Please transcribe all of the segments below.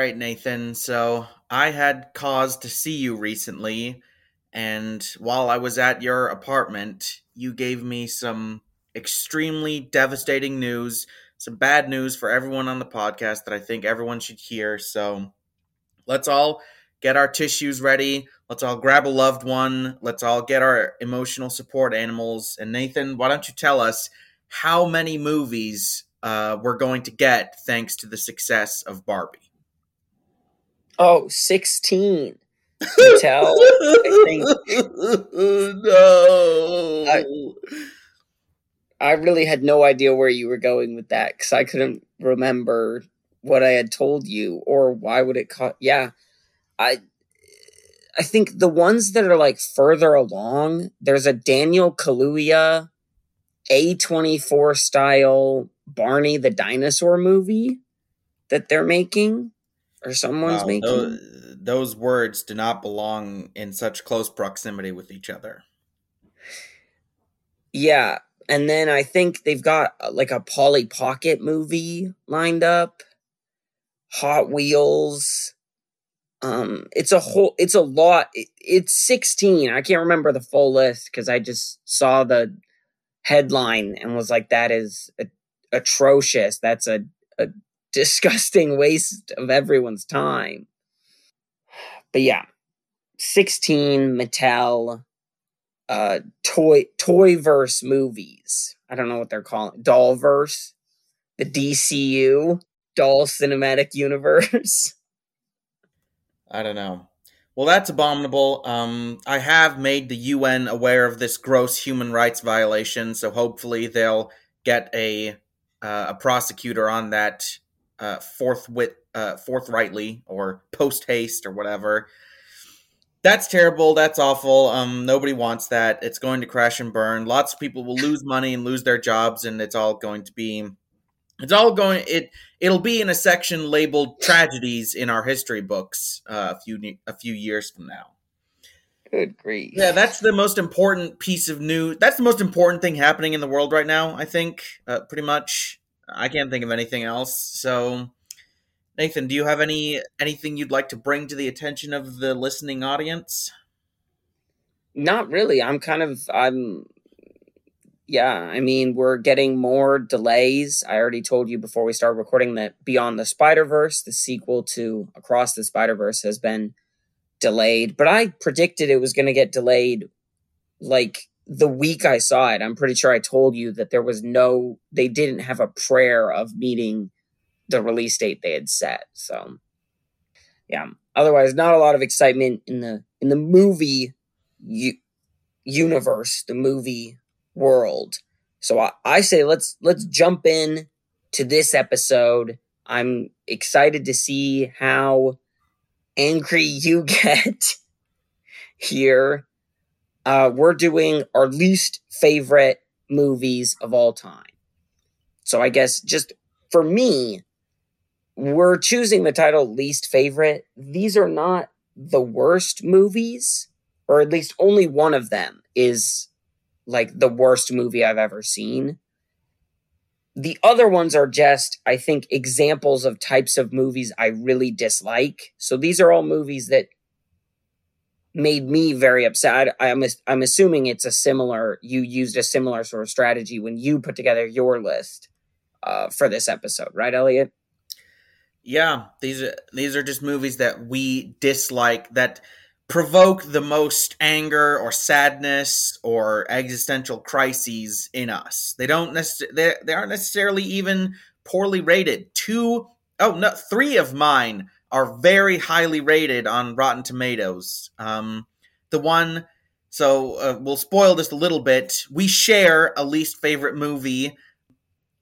Right, Nathan. So I had cause to see you recently, and while I was at your apartment, you gave me some extremely devastating news, some bad news for everyone on the podcast that I think everyone should hear. So let's all get our tissues ready. Let's all grab a loved one. Let's all get our emotional support animals. And Nathan, why don't you tell us how many movies uh, we're going to get thanks to the success of Barbie? Oh, 16. Mattel. I think no. I- I really had no idea where you were going with that because I couldn't remember what I had told you or why would it cost. Yeah, I I think the ones that are like further along, there's a Daniel Kaluuya A24 style Barney the dinosaur movie that they're making or someone's Wow, making. those, those words do not belong in such close proximity with each other. Yeah, and then I think they've got uh, like a Polly Pocket movie lined up. Hot Wheels. Um, it's a whole. It's a lot. It, it's sixteen. I can't remember the full list because I just saw the headline and was like, "That is a- atrocious. That's a a disgusting waste of everyone's time." But yeah, sixteen Mattel uh toy toyverse movies. I don't know what they're calling Dollverse, the DCU, Doll Cinematic Universe. I don't know. Well, that's abominable. Um, I have made the UN aware of this gross human rights violation, so hopefully they'll get a uh, a prosecutor on that uh, forthwith, uh, forthrightly, or post haste, or whatever. That's terrible. That's awful. Um, nobody wants that. It's going to crash and burn. Lots of people will lose money and lose their jobs, and it's all going to be. It's all going. It it'll be in a section labeled tragedies in our history books uh, a few a few years from now. Good grief. Yeah, that's the most important piece of news. That's the most important thing happening in the world right now. I think, uh, pretty much. I can't think of anything else. So, Nathan, do you have any anything you'd like to bring to the attention of the listening audience? Not really. I'm kind of I'm yeah, I mean, we're getting more delays. I already told you before we started recording that Beyond the Spider-Verse, the sequel to Across the Spider-Verse has been delayed, but I predicted it was going to get delayed like the week I saw it. I'm pretty sure I told you that there was no they didn't have a prayer of meeting the release date they had set. So, yeah. Otherwise, not a lot of excitement in the in the movie u- universe, the movie world. So I, I say let's let's jump in to this episode. I'm excited to see how angry you get here. Uh, we're doing our least favorite movies of all time. So I guess just for me, we're choosing the title least favorite. These are not the worst movies, or at least only one of them is like the worst movie I've ever seen. The other ones are just, I think, examples of types of movies I really dislike. So these are all movies that made me very upset. I, I'm I'm assuming it's a similar. You used a similar sort of strategy when you put together your list uh, for this episode, right, Elliot? Yeah, these are these are just movies that we dislike that provoke the most anger or sadness or existential crises in us. They don't necessarily they, they aren't necessarily even poorly rated. Two oh no, three of mine are very highly rated on Rotten Tomatoes. Um, the one, so uh, we'll spoil this a little bit. We share a least favorite movie,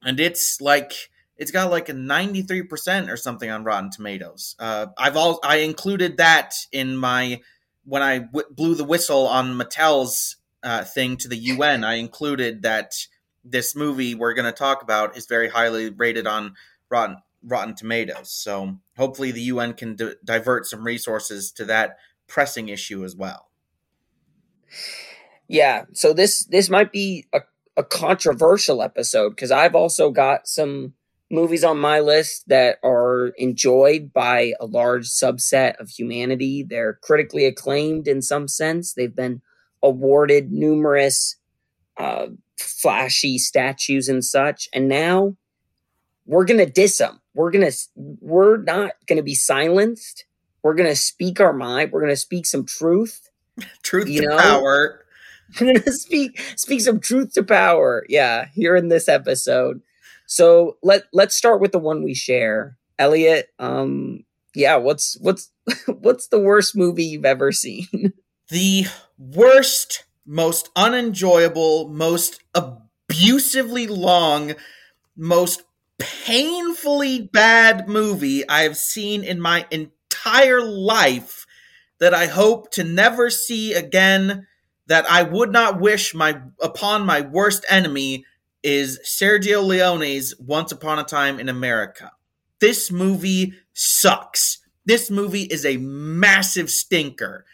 and it's like it's got like a 93% or something on Rotten Tomatoes. Uh, I've all I included that in my when I w- blew the whistle on Mattel's uh, thing to the UN. I included that this movie we're going to talk about is very highly rated on Rotten Rotten Tomatoes. So hopefully the UN can d- divert some resources to that pressing issue as well. Yeah, so this this might be a, a controversial episode because I've also got some movies on my list that are enjoyed by a large subset of humanity. They're critically acclaimed in some sense. They've been awarded numerous uh, flashy statues and such, and now we're gonna diss them. We're gonna we're not gonna be silenced. We're gonna speak our mind. We're gonna speak some truth. truth you to know? power. We're gonna speak speak some truth to power. Yeah, here in this episode. So let let's start with the one we share. Elliot, um, yeah, what's what's what's the worst movie you've ever seen? The worst, most unenjoyable, most abusively long, most painfully bad movie I have seen in my entire life that I hope to never see again that I would not wish my upon my worst enemy is Sergio Leone's Once Upon a Time in America. This movie sucks. This movie is a massive stinker.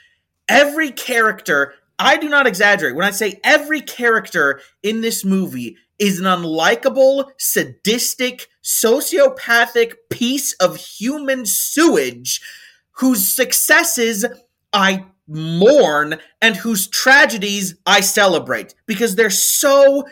Every character, I do not exaggerate when I say every character in this movie is an unlikable, sadistic, sociopathic piece of human sewage whose successes I mourn and whose tragedies I celebrate because they're so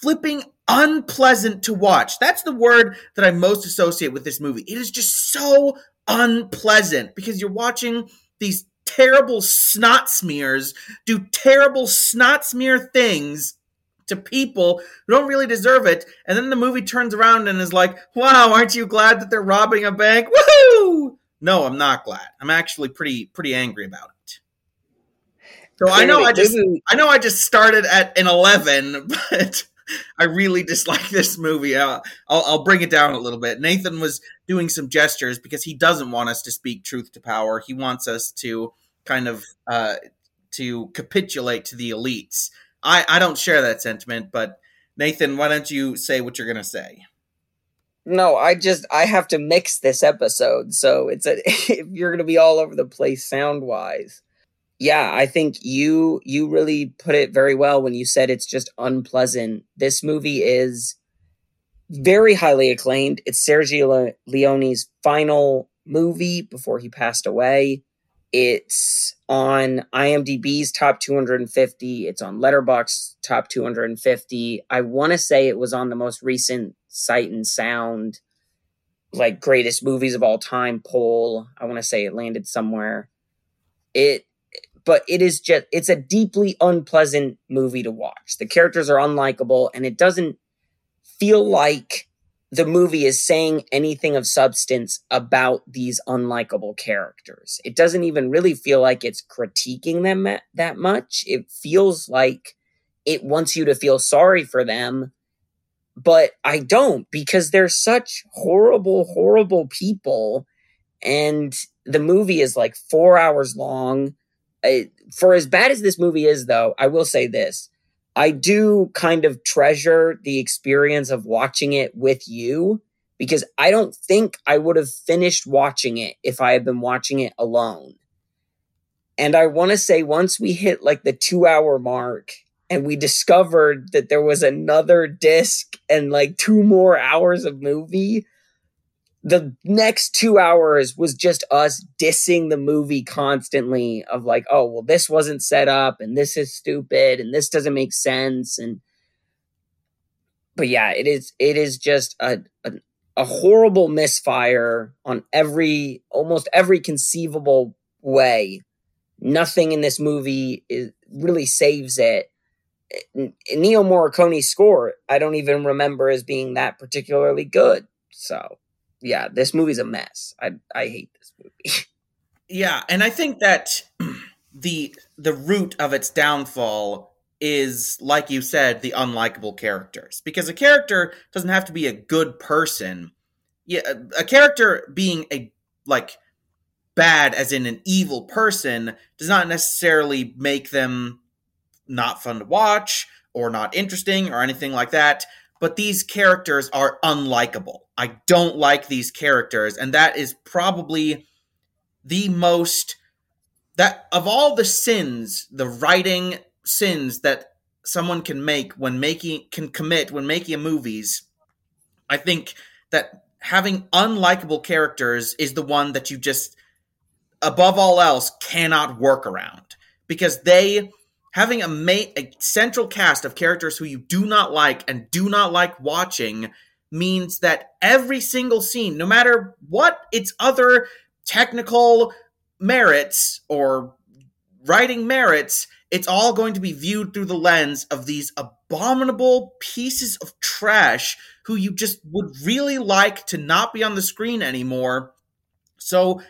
flipping unpleasant to watch. That's the word that I most associate with this movie. It is just so unpleasant because you're watching these terrible snot smears do terrible snot smear things to people who don't really deserve it. And then the movie turns around and is like, wow, aren't you glad that they're robbing a bank? Woohoo! No, I'm not glad. I'm actually pretty pretty angry about it. So I know I just I know I just started at an 11, but I really dislike this movie. Uh, I'll, I'll bring it down a little bit. Nathan was doing some gestures because he doesn't want us to speak truth to power. He wants us to kind of uh, to capitulate to the elites. I, I don't share that sentiment, but Nathan, why don't you say what you're going to say? No, I just I have to mix this episode, so it's a you're going to be all over the place sound wise yeah, I think you you really put it very well when you said it's just unpleasant. This movie is very highly acclaimed. It's Sergio Leone's final movie before he passed away. It's on IMDb's top 250. It's on Letterboxd top 250. I want to say it was on the most recent Sight and Sound like greatest movies of all time poll. I want to say it landed somewhere. It but it is just it's a deeply unpleasant movie to watch. The characters are unlikable and it doesn't feel like the movie is saying anything of substance about these unlikable characters. It doesn't even really feel like it's critiquing them that much. It feels like it wants you to feel sorry for them, but I don't because they're such horrible, horrible people. And the movie is like four hours long I, for as bad as this movie is, though, I will say this. I do kind of treasure the experience of watching it with you because I don't think I would have finished watching it if I had been watching it alone. And I want to say, once we hit like the two hour mark and we discovered that there was another disc and like two more hours of movie, the next two hours was just us dissing the movie constantly of like, oh, well, this wasn't set up and this is stupid and this doesn't make sense. And, but yeah, it is, it is just a, a, a horrible misfire on every, almost every conceivable way. Nothing in this movie is really saves it. Ennio Morricone's score, I don't even remember as being that particularly good. So yeah, this movie's a mess. I I hate this movie. yeah, and I think that the the root of its downfall is like you said the unlikable characters because a character doesn't have to be a good person yeah a, a character being a like bad as in an evil person does not necessarily make them not fun to watch or not interesting or anything like that but these characters are unlikable i don't like these characters and that is probably the most that of all the sins the writing sins that someone can make when making can commit when making movies i think that having unlikable characters is the one that you just above all else cannot work around. Because they having a ma- a central cast of characters who you do not like and do not like watching means that every single scene no matter what its other technical merits or writing merits it's all going to be viewed through the lens of these abominable pieces of trash who you just would really like to not be on the screen anymore. So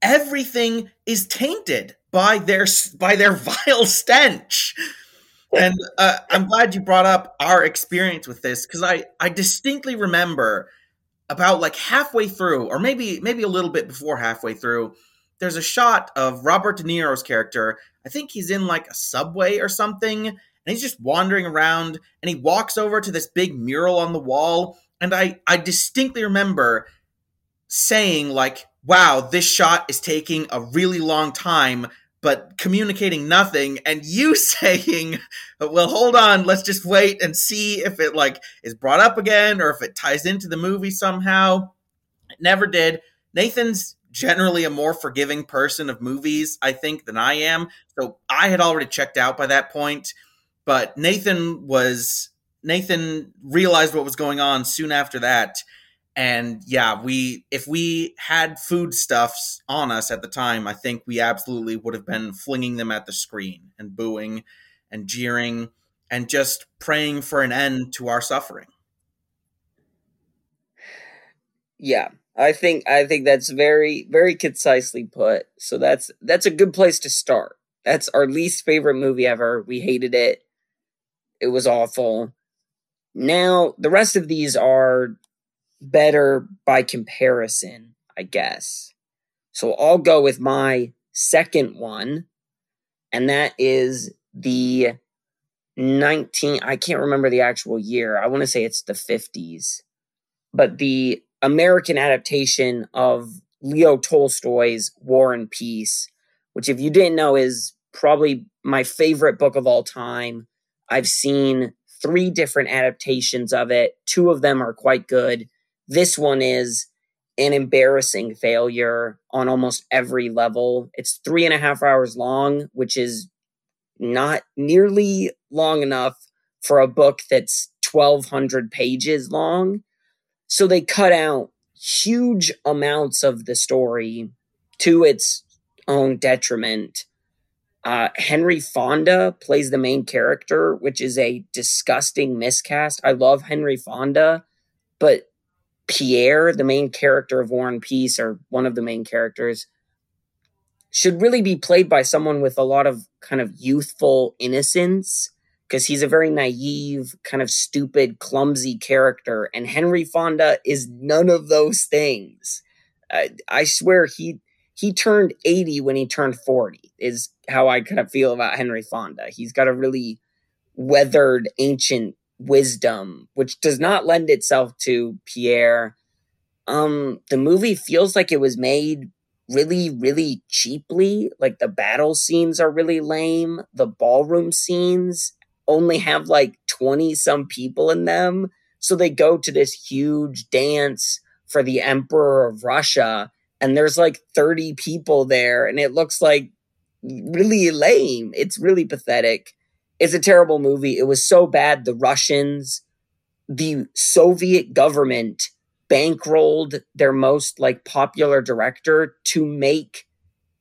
everything is tainted by their by their vile stench. And uh, I'm glad you brought up our experience with this because I I distinctly remember about like halfway through, or maybe maybe a little bit before halfway through, there's a shot of Robert De Niro's character. I think he's in like a subway or something, and he's just wandering around and he walks over to this big mural on the wall and I I distinctly remember saying like wow this shot is taking a really long time but communicating nothing and you saying well hold on let's just wait and see if it like is brought up again or if it ties into the movie somehow. It never did. Nathan's generally a more forgiving person of movies i think than i am. So i had already checked out by that point but nathan was nathan realized what was going on soon after that and yeah we if we had foodstuffs on us at the time i think we absolutely would have been flinging them at the screen and booing and jeering and just praying for an end to our suffering. Yeah i think i think that's very very concisely put. So that's that's a good place to start. That's our least favorite movie ever. We hated it. It was awful. Now the rest of these are better by comparison, I guess. So I'll go with my second one, and that is the 19 I can't remember the actual year. I want to say it's the 50s. But the American adaptation of Leo Tolstoy's War and Peace, which if you didn't know is probably my favorite book of all time. I've seen three different adaptations of it. Two of them are quite good. This one is an embarrassing failure on almost every level. It's three and a half hours long, which is not nearly long enough for a book that's 1,200 pages long. So they cut out huge amounts of the story to its own detriment. Uh, Henry Fonda plays the main character, which is a disgusting miscast. I love Henry Fonda, but Pierre, the main character of War and Peace, or one of the main characters, should really be played by someone with a lot of kind of youthful innocence because he's a very naive, kind of stupid, clumsy character. And Henry Fonda is none of those things. I, I swear he he turned 80 when he turned 40 is how I kind of feel about Henry Fonda. He's got a really weathered ancient wisdom, which does not lend itself to Pierre. Um, the movie feels like it was made really, really cheaply. Like the battle scenes are really lame. The ballroom scenes only have like 20 some people in them. So they go to this huge dance for the Emperor of Russia, and there's like 30 people there, and it looks like really lame. It's really pathetic. It's a terrible movie. It was so bad. The Russians, the Soviet government bankrolled their most like popular director to make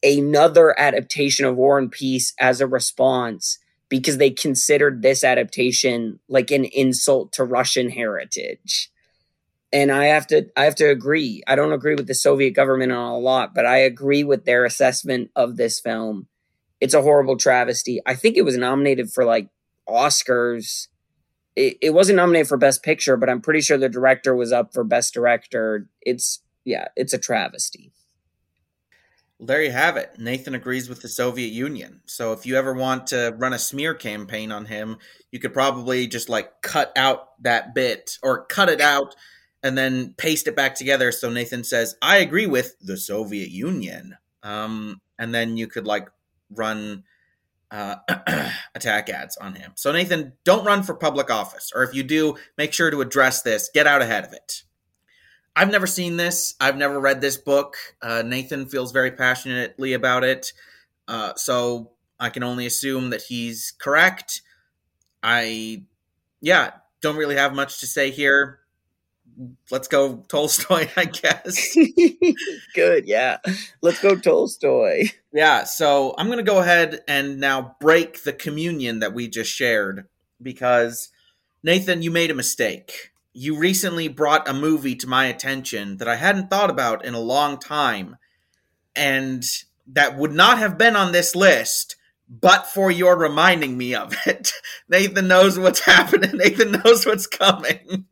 another adaptation of War and Peace as a response because they considered this adaptation like an insult to Russian heritage. and I have to I have to agree. I don't agree with the Soviet government on a lot, but I agree with their assessment of this film. It's a horrible travesty. I think it was nominated for like Oscars. It, it wasn't nominated for Best Picture, but I'm pretty sure the director was up for Best Director. It's yeah, it's a travesty. Well, there you have it. Nathan agrees with the Soviet Union. So if you ever want to run a smear campaign on him, you could probably just like cut out that bit or cut it out and then paste it back together. So Nathan says, I agree with the Soviet Union. Um, and then you could like run uh, attack ads on him. So Nathan, don't run for public office. Or if you do, make sure to address this. Get out ahead of it. I've never seen this. I've never read this book. Uh, Nathan feels very passionately about it. Uh, so I can only assume that he's correct. I, yeah, don't really have much to say here. Let's go Tolstoy, I guess. Good, yeah. Let's go Tolstoy. Yeah, so I'm going to go ahead and now break the communion that we just shared because Nathan, you made a mistake you recently brought a movie to my attention that I hadn't thought about in a long time, and that would not have been on this list but for your reminding me of it. Nathan knows what's happening. Nathan knows what's coming.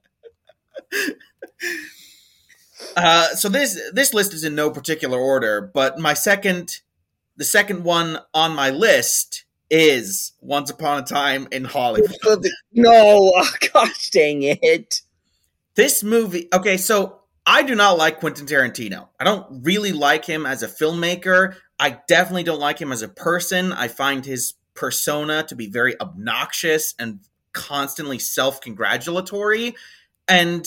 Uh, so this this list is in no particular order, but my second, the second one on my list is Once Upon a Time in Hollywood. No, oh, gosh dang it! This movie, okay, so I do not like Quentin Tarantino. I don't really like him as a filmmaker. I definitely don't like him as a person. I find his persona to be very obnoxious and constantly self congratulatory. And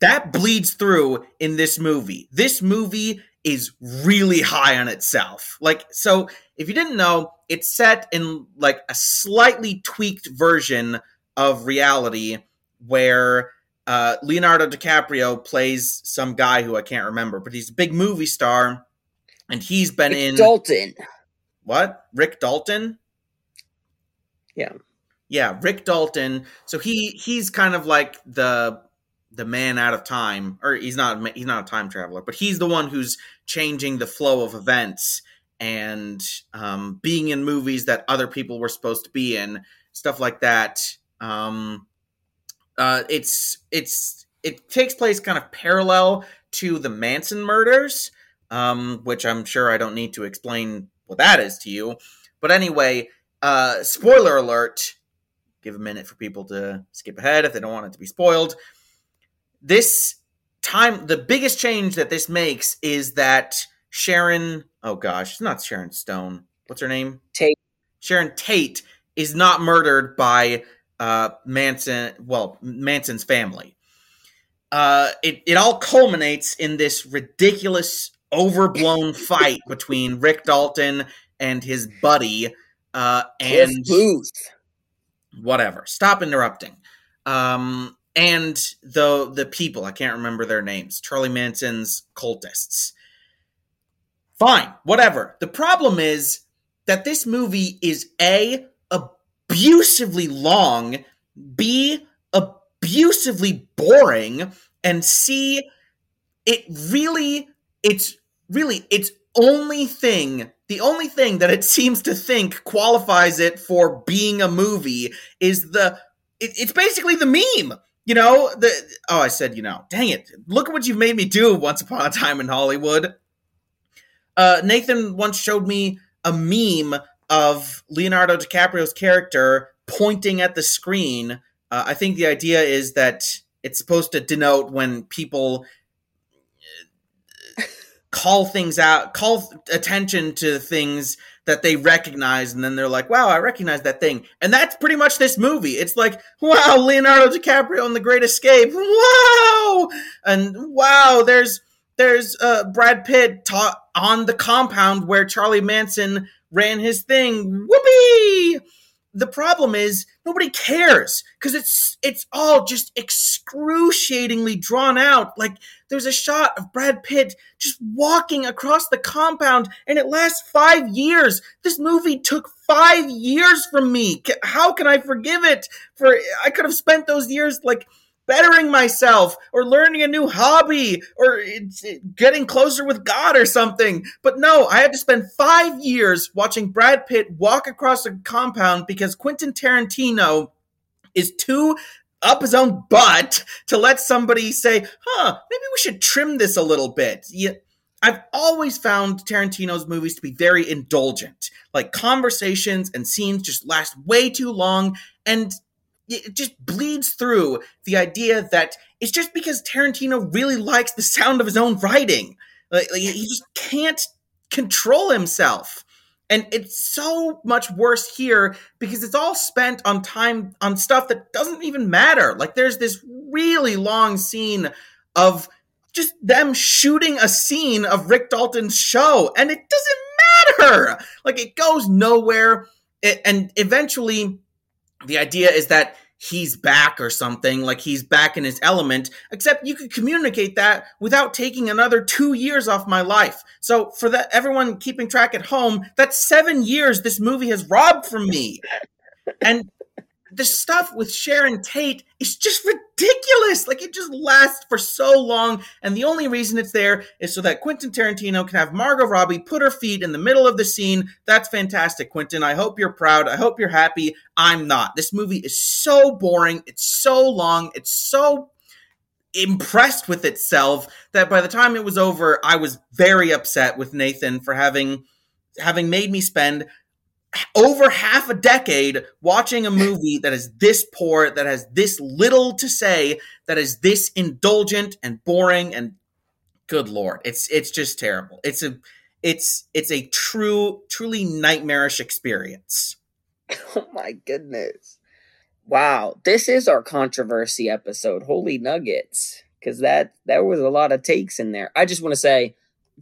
that bleeds through in this movie. This movie is really high on itself. Like, so if you didn't know, it's set in like a slightly tweaked version of reality where uh, Leonardo DiCaprio plays some guy who I can't remember, but he's a big movie star, and he's been Rick in Dalton. What? Rick Dalton? Yeah. Yeah, Rick Dalton. So he he's kind of like the the man out of time, or he's not he's not a time traveler, but he's the one who's changing the flow of events and um, being in movies that other people were supposed to be in, stuff like that. Um, uh, it's it's it takes place kind of parallel to the Manson murders, um, which I'm sure I don't need to explain what that is to you. But anyway, uh, spoiler alert. Give a minute for people to skip ahead if they don't want it to be spoiled. This time, the biggest change that this makes is that Sharon, oh gosh, it's not Sharon Stone. What's her name? Tate. Sharon Tate is not murdered by uh, Manson, well, Manson's family. Uh, it, it all culminates in this ridiculous, overblown fight between Rick Dalton and his buddy. Uh, and Cliff Booth. Whatever. Stop interrupting. Um, and the the people, I can't remember their names. Charlie Manson's cultists. Fine, whatever. The problem is that this movie is a abusively long, B, abusively boring, and C, it really, it's really, its only thing, the only thing that it seems to think qualifies it for being a movie is the, it, it's basically the meme. You know, the, oh, I said, you know, dang it. Look at what you've made me do once upon a time in Hollywood. Uh, Nathan once showed me a meme of Leonardo DiCaprio's character pointing at the screen. Uh, I think the idea is that it's supposed to denote when people call things out, call attention to things that they recognize, and then they're like, "Wow, I recognize that thing." And that's pretty much this movie. It's like, "Wow, Leonardo DiCaprio in The Great Escape." Wow, and wow, there's there's uh, Brad Pitt ta- on the compound where Charlie Manson ran his thing. Whoopee! The problem is nobody cares because it's it's all just excruciatingly drawn out. Like there's a shot of Brad Pitt just walking across the compound, and it lasts five years. This movie took five years from me. How can I forgive it? For I could have spent those years like bettering myself or learning a new hobby or uh, getting closer with God or something. But no, I had to spend five years watching Brad Pitt walk across a compound because Quentin Tarantino is too up his own butt to let somebody say, huh, maybe we should trim this a little bit. Yeah. I've always found Tarantino's movies to be very indulgent. Like conversations and scenes just last way too long and it just bleeds through the idea that it's just because Tarantino really likes the sound of his own writing. Like, like, he just can't control himself. And it's so much worse here because it's all spent on time on stuff that doesn't even matter. Like there's this really long scene of just them shooting a scene of Rick Dalton's show and it doesn't matter. Like it goes nowhere. It, and eventually the idea is that he's back or something, like he's back in his element, except you could communicate that without taking another two years off my life. So for that everyone keeping track at home, that's seven years this movie has robbed from me. And the stuff with Sharon Tate is just ridiculous. Like it just lasts for so long, and the only reason it's there is so that Quentin Tarantino can have Margot Robbie put her feet in the middle of the scene. That's fantastic, Quentin. I hope you're proud. I hope you're happy. I'm not. This movie is so boring. It's so long. It's so impressed with itself that by the time it was over, I was very upset with Nathan for having having made me spend over half a decade watching a movie that is this poor, that has this little to say, that is this indulgent and boring and good lord, it's it's just terrible. It's a it's it's a true truly nightmarish experience. Oh my goodness. Wow, this is our controversy episode. Holy nuggets. Cuz that there was a lot of takes in there. I just want to say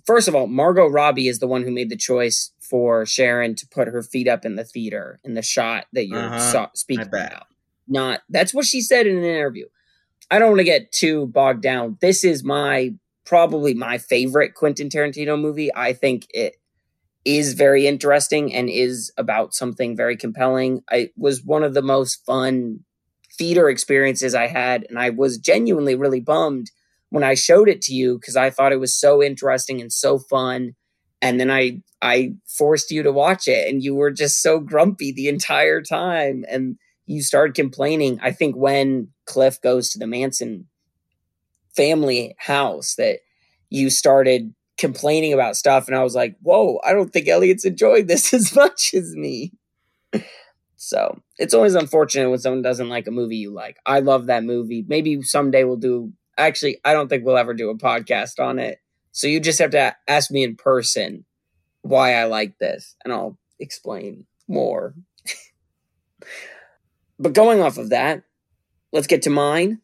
first of all, Margot Robbie is the one who made the choice for Sharon to put her feet up in the theater in the shot that you're uh-huh. saw, speaking about. Not that's what she said in an interview. I don't want to get too bogged down. This is my probably my favorite Quentin Tarantino movie. I think it is very interesting and is about something very compelling. I was one of the most fun theater experiences I had, and I was genuinely really bummed when I showed it to you because I thought it was so interesting and so fun. And then I I forced you to watch it and you were just so grumpy the entire time and you started complaining. I think when Cliff goes to the Manson family house that you started complaining about stuff and I was like, "Whoa, I don't think Elliot's enjoying this as much as me." so, it's always unfortunate when someone doesn't like a movie you like. I love that movie. Maybe someday we'll do Actually, I don't think we'll ever do a podcast on it. So you just have to ask me in person why I like this, and I'll explain more. but going off of that, let's get to mine.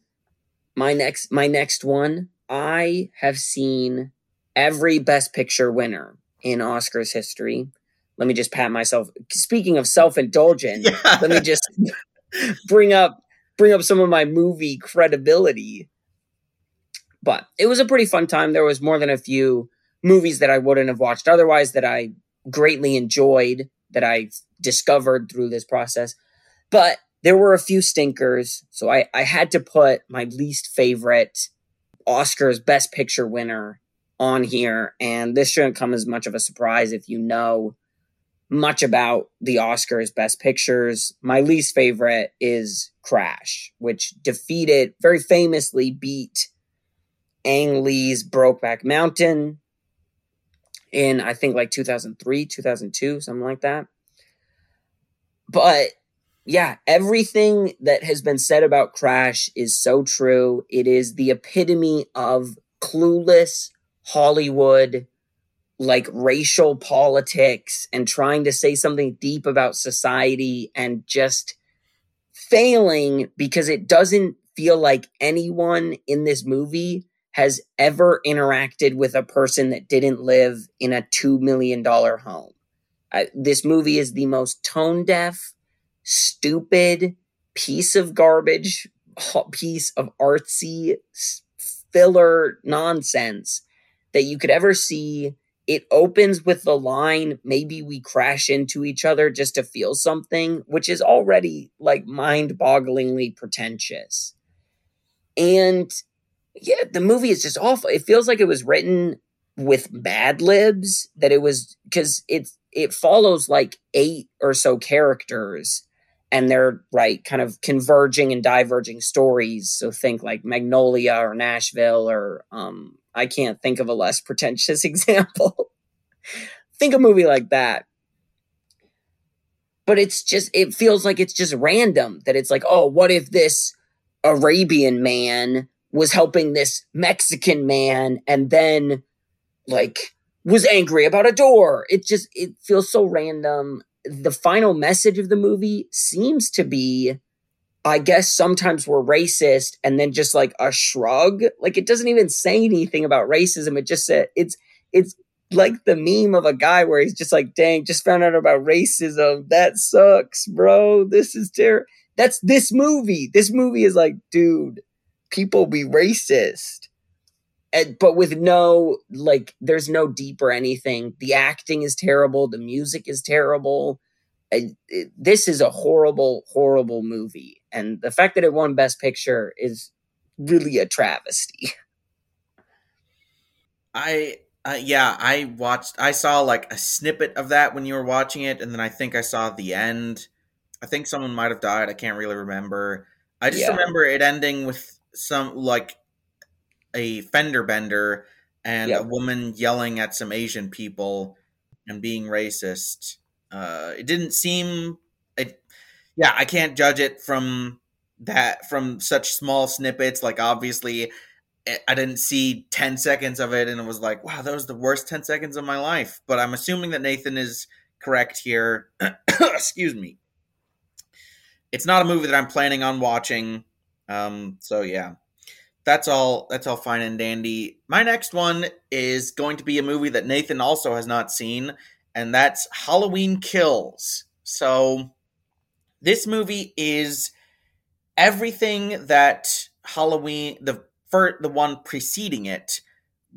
My next my next one, I have seen every best picture winner in Oscars history. Let me just pat myself speaking of self-indulgent, yeah. let me just bring up bring up some of my movie credibility. But it was a pretty fun time. There was more than a few movies that I wouldn't have watched otherwise that I greatly enjoyed that I discovered through this process. But there were a few stinkers. So I, I had to put my least favorite Oscars Best Picture winner on here. And this shouldn't come as much of a surprise if you know much about the Oscars Best Pictures. My least favorite is Crash, which defeated, very famously beat Ang Lee's Brokeback Mountain in I think like 2003, 2002, something like that. But yeah, everything that has been said about Crash is so true. It is the epitome of clueless Hollywood, like racial politics and trying to say something deep about society and just failing because it doesn't feel like anyone in this movie has ever interacted with a person that didn't live in a $2 million home. Uh, this movie is the most tone deaf, stupid piece of garbage, piece of artsy filler nonsense that you could ever see. It opens with the line, maybe we crash into each other just to feel something, which is already like mind bogglingly pretentious And yeah, the movie is just awful. It feels like it was written with Mad Libs, that it was because it it follows like eight or so characters and they're right kind of converging and diverging stories. So think like magnolia or nashville or um i can't think of a less pretentious example. Think a movie like that. But it's just it feels like it's just random that it's like oh what if this arabian man was helping this mexican man and then like was angry about a door it just it feels so random the final message of the movie seems to be I guess sometimes we're racist and then just like a shrug. Like it doesn't even say anything about racism. It just said it's it's like the meme of a guy where he's just like, dang, just found out about racism. That sucks, bro. This is terrible. That's this movie. This movie is like, dude, people be racist. And, but with no like there's no deep or anything. The acting is terrible. The music is terrible. It, this is a horrible horrible movie. And the fact that it won best picture is really a travesty. I uh, yeah i watched i saw like a snippet of that when you were watching it and then i think i saw the end. I think someone might have died. I can't really remember. I just yeah. remember it ending with some like a fender bender and yep. a woman yelling at some Asian people and being racist. Uh, it didn't seem. It, yeah, I can't judge it from that from such small snippets. Like obviously, eh, I didn't see ten seconds of it, and it was like, wow, that was the worst ten seconds of my life. But I'm assuming that Nathan is correct here. Excuse me. It's not a movie that I'm planning on watching. Um, so yeah that's all that's all fine and dandy. My next one is going to be a movie that Nathan also has not seen, and that's Halloween Kills. So this movie is everything that Halloween the first, the one preceding it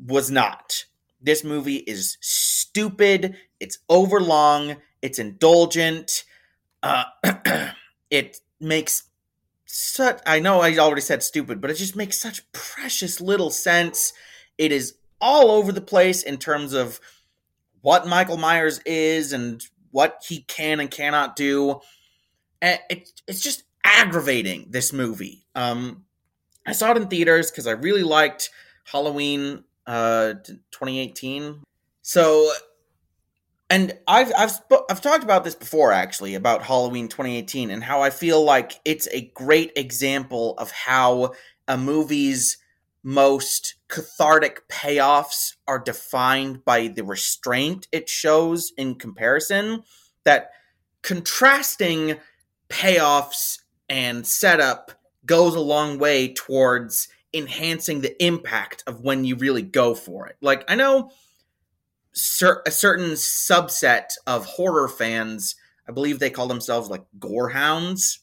was not. This movie is stupid, it's overlong, it's indulgent. Uh, it makes such I know I already said stupid, but it just makes such precious little sense. It is all over the place in terms of what Michael Myers is and what he can and cannot do. And it, it's just aggravating this movie. Um, I saw it in theaters because I really liked Halloween uh, 2018. So and I've I've sp- I've talked about this before actually about Halloween 2018 and how I feel like it's a great example of how a movie's most cathartic payoffs are defined by the restraint it shows in comparison that contrasting payoffs and setup goes a long way towards enhancing the impact of when you really go for it. Like I know cer- a certain subset of horror fans, I believe they call themselves like gorehounds,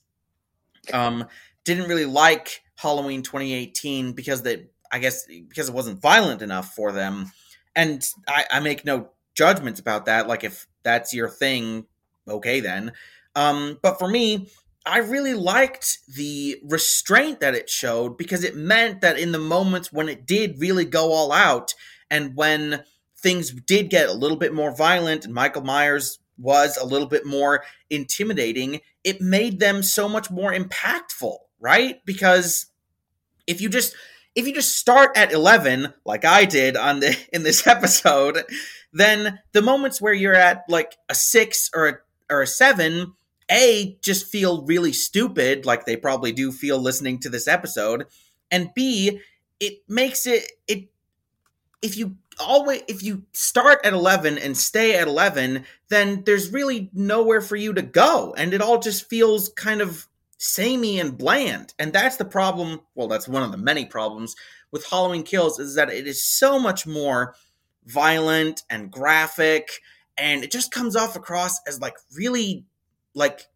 um, didn't really like Halloween 2018 because they, I guess, because it wasn't violent enough for them. And I, I make no judgments about that. Like if that's your thing, okay then. Um, but for me, I really liked the restraint that it showed because it meant that in the moments when it did really go all out and when things did get a little bit more violent and Michael Myers was a little bit more intimidating, it made them so much more impactful, right? Because if you just if you just start at 11 like I did on the in this episode, then the moments where you're at like a 6 or a or a 7 a just feel really stupid like they probably do feel listening to this episode and b it makes it it if you always if you start at 11 and stay at 11 then there's really nowhere for you to go. And it all just feels kind of samey and bland. And that's the problem well that's one of the many problems with halloween kills is that it is so much more violent and graphic and it just comes off across as like really like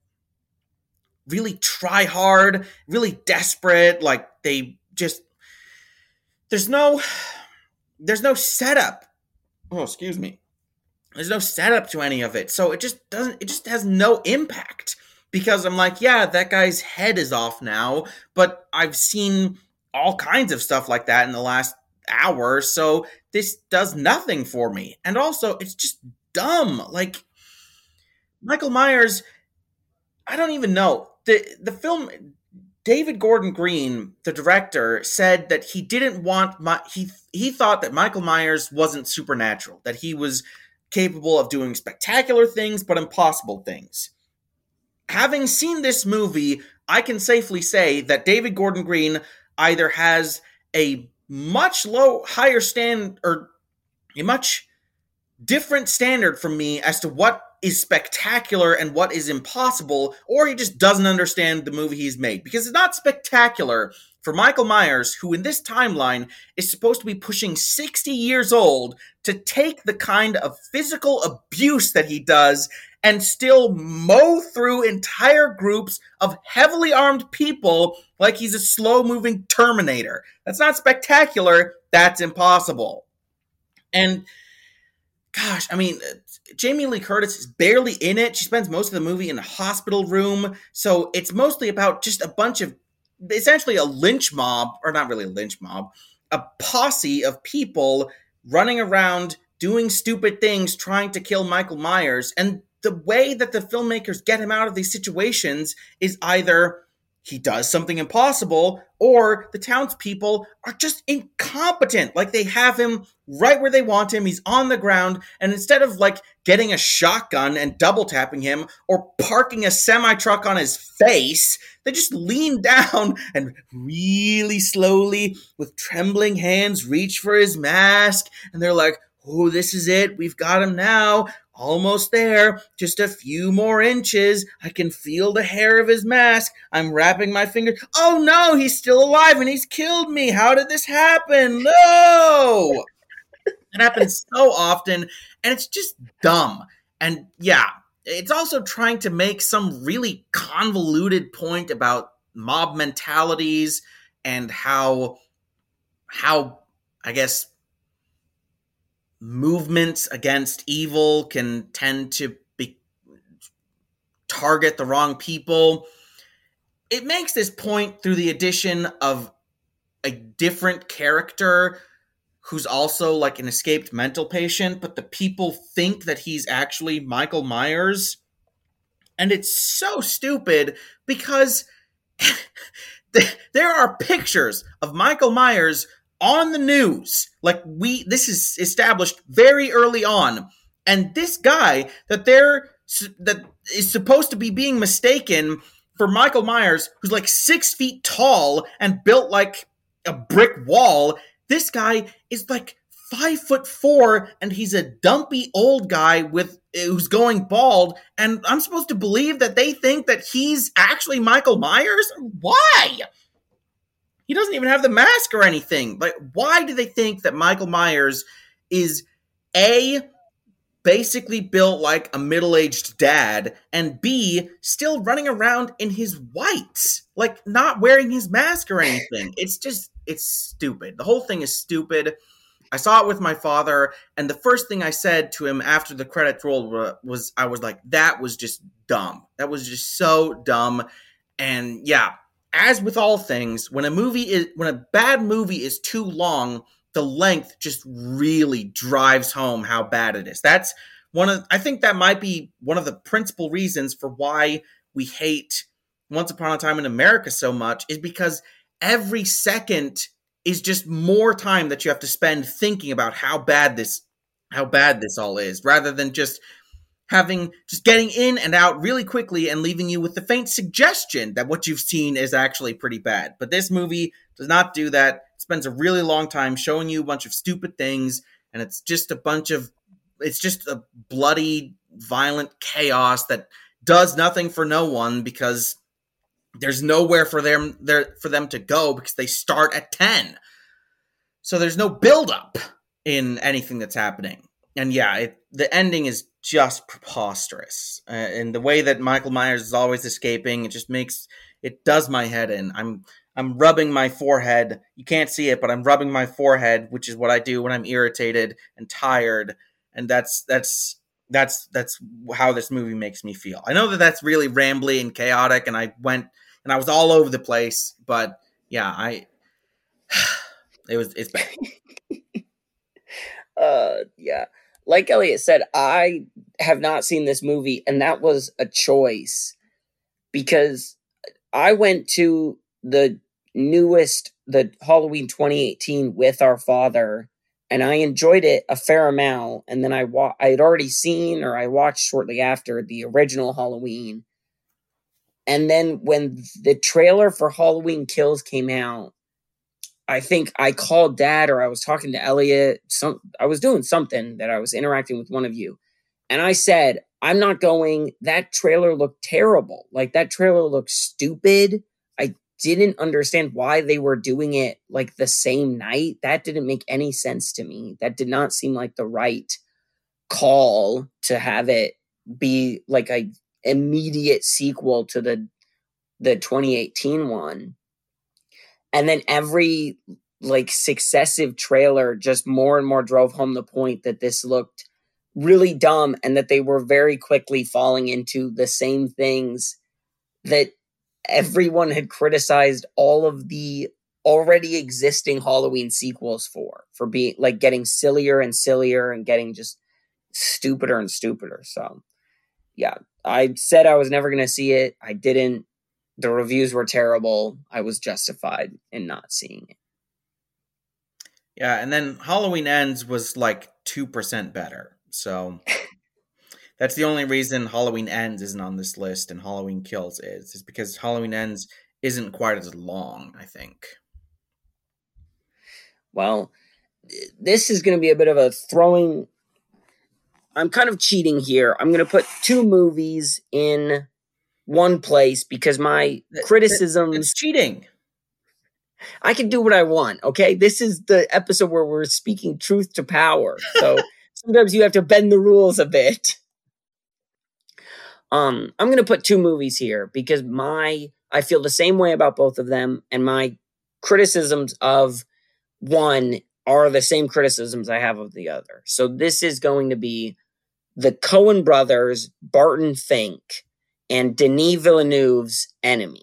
really try hard really desperate like they just there's no there's no setup. Oh, excuse me. There's no setup to any of it. So it just doesn't it just has no impact because I'm like, yeah, that guy's head is off now, but I've seen all kinds of stuff like that in the last hour. So this does nothing for me. And also, it's just dumb. Like Michael Myers, I don't even know. The the film David Gordon Green, the director, said that he didn't want my he he thought that Michael Myers wasn't supernatural, that he was capable of doing spectacular things but impossible things. Having seen this movie, I can safely say that David Gordon Green either has a much low higher stand or a much different standard from me as to what is spectacular and what is impossible, or he just doesn't understand the movie he's made. Because it's not spectacular for Michael Myers, who in this timeline is supposed to be pushing 60 years old, to take the kind of physical abuse that he does and still mow through entire groups of heavily armed people like he's a slow moving Terminator. That's not spectacular, that's impossible. And gosh, I mean, Jamie Lee Curtis is barely in it. She spends most of the movie in a hospital room. So it's mostly about just a bunch of essentially a lynch mob, or not really a lynch mob, a posse of people running around doing stupid things trying to kill Michael Myers. And the way that the filmmakers get him out of these situations is either he does something impossible, or the townspeople are just incompetent. Like they have him right where they want him. He's on the ground, and instead of like getting a shotgun and double tapping him or parking a semi truck on his face, they just lean down and really slowly, with trembling hands, reach for his mask. And they're like, Oh, this is it. We've got him now. Almost there. Just a few more inches. I can feel the hair of his mask. I'm wrapping my finger. Oh no, he's still alive and he's killed me. How did this happen? No! it happens so often and it's just dumb. And yeah, it's also trying to make some really convoluted point about mob mentalities and how how I guess movements against evil can tend to be target the wrong people. It makes this point through the addition of a different character who's also like an escaped mental patient, but the people think that he's actually Michael Myers. And it's so stupid because there are pictures of Michael Myers on the news. Like we this is established very early on. And this guy that they're that is supposed to be being mistaken for Michael Myers, who's like six feet tall and built like a brick wall. This guy is like five foot four, and he's a dumpy old guy with eh, who's going bald. And I'm supposed to believe that they think that he's actually Michael Myers. Why? He doesn't even have the mask or anything. Like, why do they think that Michael Myers is A, basically built like a middle aged dad, and B, still running around in his whites, like not wearing his mask or anything? It's just, it's stupid. The whole thing is stupid. I saw it with my father, and the first thing I said to him after the credits rolled was, I was like, that was just dumb. That was just so dumb. And yeah, as with all things, when a movie is when a bad movie is too long, the length just really drives home how bad it is. That's one of I think that might be one of the principal reasons for why we hate Once Upon a Time in America so much is because every second is just more time that you have to spend thinking about how bad this how bad this all is rather than just having just getting in and out really quickly and leaving you with the faint suggestion that what you've seen is actually pretty bad. But this movie does not do that. It spends a really long time showing you a bunch of stupid things, and it's just a bunch of it's just a bloody, violent chaos that does nothing for no one because there's nowhere for them there for them to go because they start at 10. So there's no build up in anything that's happening. And yeah, it, the ending is just preposterous. Uh, and the way that Michael Myers is always escaping, it just makes it does my head in. I'm I'm rubbing my forehead. You can't see it, but I'm rubbing my forehead, which is what I do when I'm irritated and tired. And that's that's that's that's how this movie makes me feel. I know that that's really rambly and chaotic, and I went and I was all over the place, but yeah, I it was it's bad. uh yeah. Like Elliot said, I have not seen this movie, and that was a choice because I went to the newest, the Halloween 2018 with our father, and I enjoyed it a fair amount. And then I wa- I had already seen or I watched shortly after the original Halloween. And then when the trailer for Halloween Kills came out, I think I called dad or I was talking to Elliot. Some I was doing something that I was interacting with one of you. And I said, I'm not going. That trailer looked terrible. Like that trailer looked stupid. I didn't understand why they were doing it like the same night. That didn't make any sense to me. That did not seem like the right call to have it be like a immediate sequel to the the 2018 one and then every like successive trailer just more and more drove home the point that this looked really dumb and that they were very quickly falling into the same things that everyone had criticized all of the already existing Halloween sequels for for being like getting sillier and sillier and getting just stupider and stupider. So, yeah, I said I was never going to see it. I didn't the reviews were terrible. I was justified in not seeing it. Yeah, and then Halloween Ends was like 2% better. So that's the only reason Halloween Ends isn't on this list and Halloween Kills is, is because Halloween Ends isn't quite as long, I think. Well, this is going to be a bit of a throwing. I'm kind of cheating here. I'm going to put two movies in one place because my criticisms it's cheating. I can do what I want, okay? This is the episode where we're speaking truth to power. So sometimes you have to bend the rules a bit. Um, I'm going to put two movies here because my I feel the same way about both of them and my criticisms of one are the same criticisms I have of the other. So this is going to be the Coen brothers, Barton Fink and Denis Villeneuve's Enemy.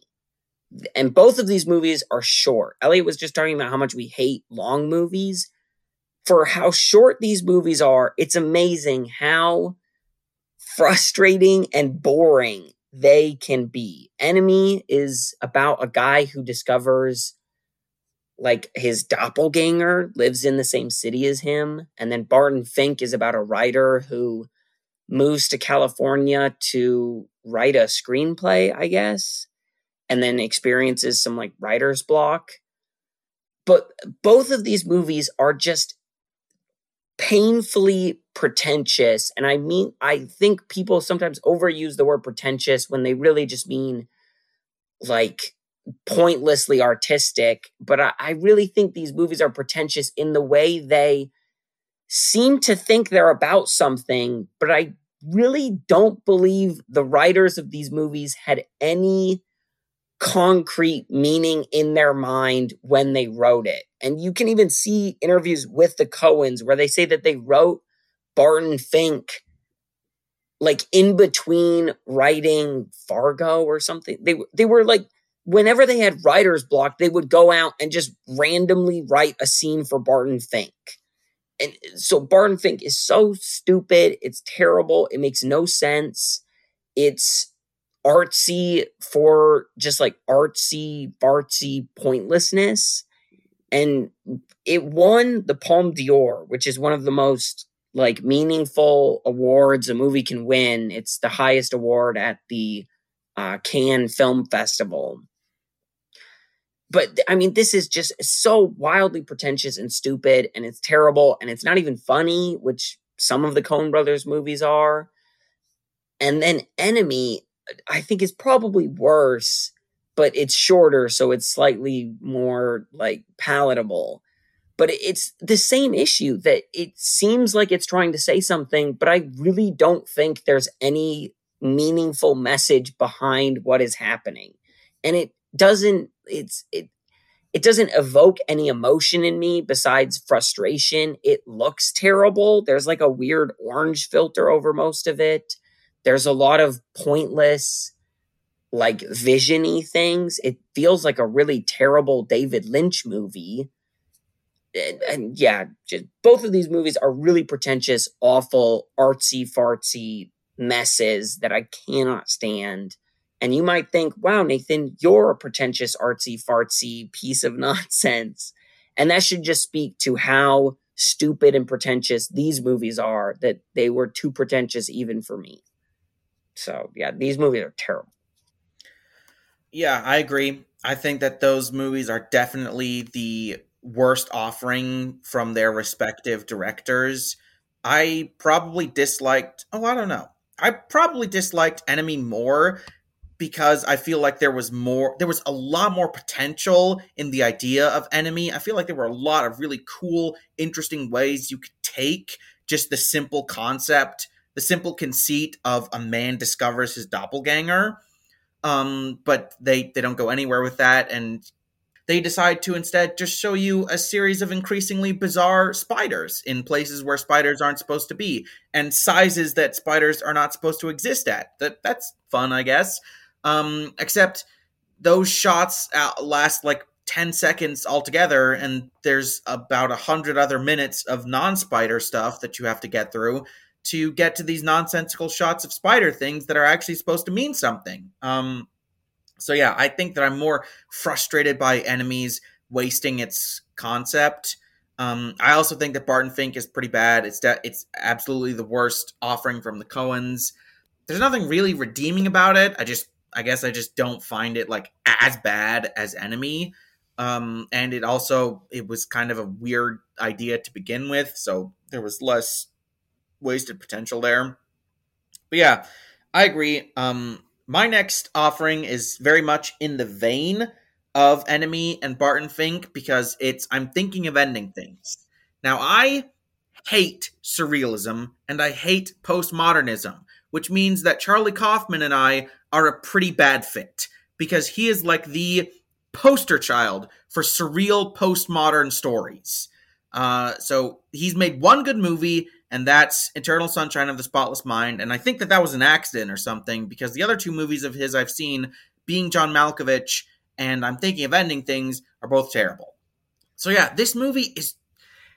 And both of these movies are short. Elliot was just talking about how much we hate long movies. For how short these movies are, it's amazing how frustrating and boring they can be. Enemy is about a guy who discovers like his doppelganger lives in the same city as him. And then Barton Fink is about a writer who moves to California to write a screenplay, I guess, and then experiences some like writer's block. But both of these movies are just painfully pretentious. And I mean, I think people sometimes overuse the word pretentious when they really just mean like pointlessly artistic. But I, I really think these movies are pretentious in the way they seem to think they're about something, but I really don't believe the writers of these movies had any concrete meaning in their mind when they wrote it. And you can even see interviews with the Coens where they say that they wrote Barton Fink like in between writing Fargo or something. They they were like whenever they had writer's block, they would go out and just randomly write a scene for Barton Fink and so Barton Fink is so stupid. It's terrible. It makes no sense. It's artsy for just like artsy, fartsy pointlessness. And it won the Palme d'Or, which is one of the most like meaningful awards a movie can win. It's the highest award at the uh, Cannes Film Festival but I mean, this is just so wildly pretentious and stupid, and it's terrible, and it's not even funny, which some of the Coen Brothers movies are. And then Enemy, I think is probably worse, but it's shorter, so it's slightly more like palatable. But it's the same issue that it seems like it's trying to say something, but I really don't think there's any meaningful message behind what is happening. And it doesn't it's it it doesn't evoke any emotion in me besides frustration. It looks terrible. There's like a weird orange filter over most of it. There's a lot of pointless like visiony things. It feels like a really terrible David Lynch movie and, and yeah, just, both of these movies are really pretentious, awful, artsy fartsy messes that I cannot stand. And you might think, wow, Nathan, you're a pretentious, artsy fartsy piece of nonsense. And that should just speak to how stupid and pretentious these movies are, that they were too pretentious even for me. So, yeah, these movies are terrible. Yeah, I agree. I think that those movies are definitely the worst offering from their respective directors. I probably disliked, oh, I don't know. I probably disliked Enemy more because I feel like there was more, there was a lot more potential in the idea of Enemy. I feel like there were a lot of really cool, interesting ways you could take just the simple concept, the simple conceit of a man discovers his doppelganger. Um, but they they don't go anywhere with that, and they decide to instead just show you a series of increasingly bizarre spiders in places where spiders aren't supposed to be and sizes that spiders are not supposed to exist at. That that's fun, I guess. Um, except those shots last like 10 seconds altogether and there's about a hundred other minutes of non-spider stuff that you have to get through to get to these nonsensical shots of spider things that are actually supposed to mean something um, so yeah, I think that I'm more frustrated by Enemy's wasting its concept. Um, I also think that Barton Fink is pretty bad. It's de- it's absolutely the worst offering from the Coens. There's nothing really redeeming about it. I just I guess I just don't find it like as bad as Enemy. Um, and it also it was kind of a weird idea to begin with, so there was less wasted potential there. But yeah, I agree. Um, my next offering is very much in the vein of Enemy and Barton Fink because it's I'm thinking of ending things. Now I hate surrealism and I hate postmodernism, which means that Charlie Kaufman and I are a pretty bad fit because he is like the poster child for surreal postmodern stories. Uh, so he's made one good movie and that's Eternal Sunshine of the Spotless Mind. And I think that that was an accident or something because the other two movies of his I've seen, being John Malkovich and I'm thinking of ending things, are both terrible. So yeah, this movie is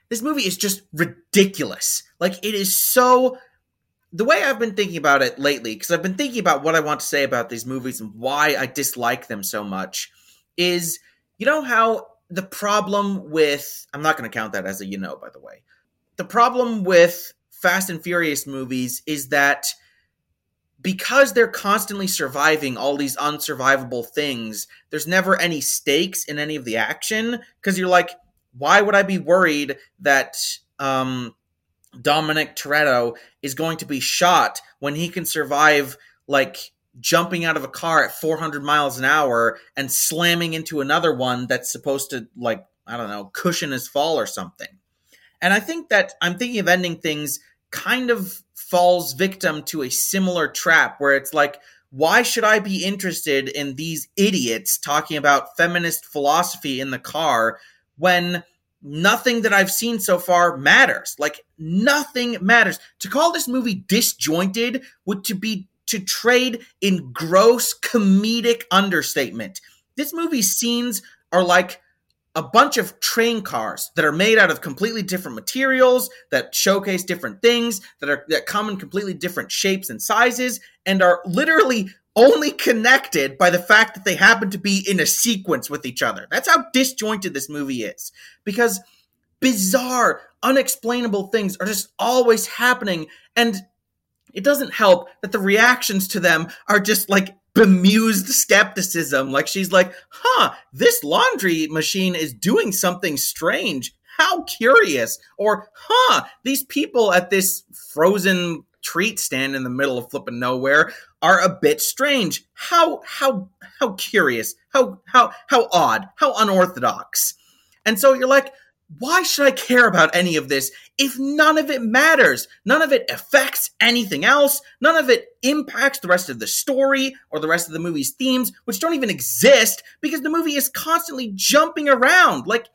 this movie is just ridiculous. Like it is so the way I've been thinking about it lately, because I've been thinking about what I want to say about these movies and why I dislike them so much, is you know how the problem with I'm not going to count that as a you know, by the way. The problem with Fast and Furious movies is that because they're constantly surviving all these unsurvivable things, there's never any stakes in any of the action because you're like, why would I be worried that um, Dominic Toretto is going to be shot when he can survive like jumping out of a car at 400 miles an hour and slamming into another one that's supposed to like I don't know cushion his fall or something. And I think that I'm thinking of ending things kind of falls victim to a similar trap where it's like, why should I be interested in these idiots talking about feminist philosophy in the car when nothing that I've seen so far matters? Like nothing matters. To call this movie disjointed would to be to trade in gross comedic understatement. This movie's scenes are like a bunch of train cars that are made out of completely different materials that showcase different things that are that come in completely different shapes and sizes and are literally only connected by the fact that they happen to be in a sequence with each other. That's how disjointed this movie is because bizarre, unexplainable things are just always happening and it doesn't help that the reactions to them are just like bemused skepticism. Like she's like, huh, this laundry machine is doing something strange. How curious. Or, huh, these people at this frozen treat stand in the middle of flipping nowhere are a bit strange. How how how curious. How how how odd. How unorthodox. And so you're like, why should I care about any of this if none of it matters? None of it affects anything else. None of it impacts the rest of the story or the rest of the movie's themes, which don't even exist because the movie is constantly jumping around. Like,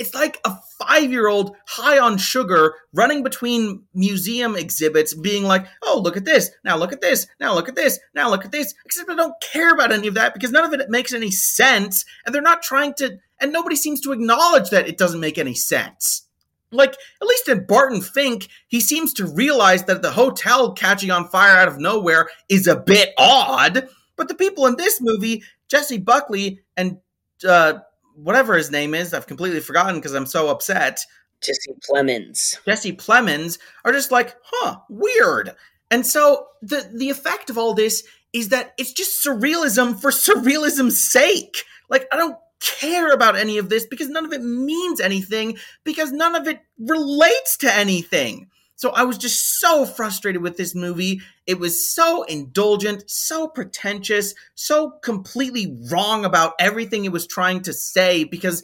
It's like a five year old high on sugar running between museum exhibits, being like, oh, look at this. Now look at this. Now look at this. Now look at this. Except I don't care about any of that because none of it makes any sense. And they're not trying to, and nobody seems to acknowledge that it doesn't make any sense. Like, at least in Barton Fink, he seems to realize that the hotel catching on fire out of nowhere is a bit odd. But the people in this movie, Jessie Buckley and uh, whatever his name is, I've completely forgotten because I'm so upset. Jesse Plemons. Jesse Plemons are just like, huh, weird. And so the the effect of all this is that it's just surrealism for surrealism's sake. Like I don't care about any of this because none of it means anything because none of it relates to anything. So I was just so frustrated with this movie. It was so indulgent, so pretentious, so completely wrong about everything it was trying to say because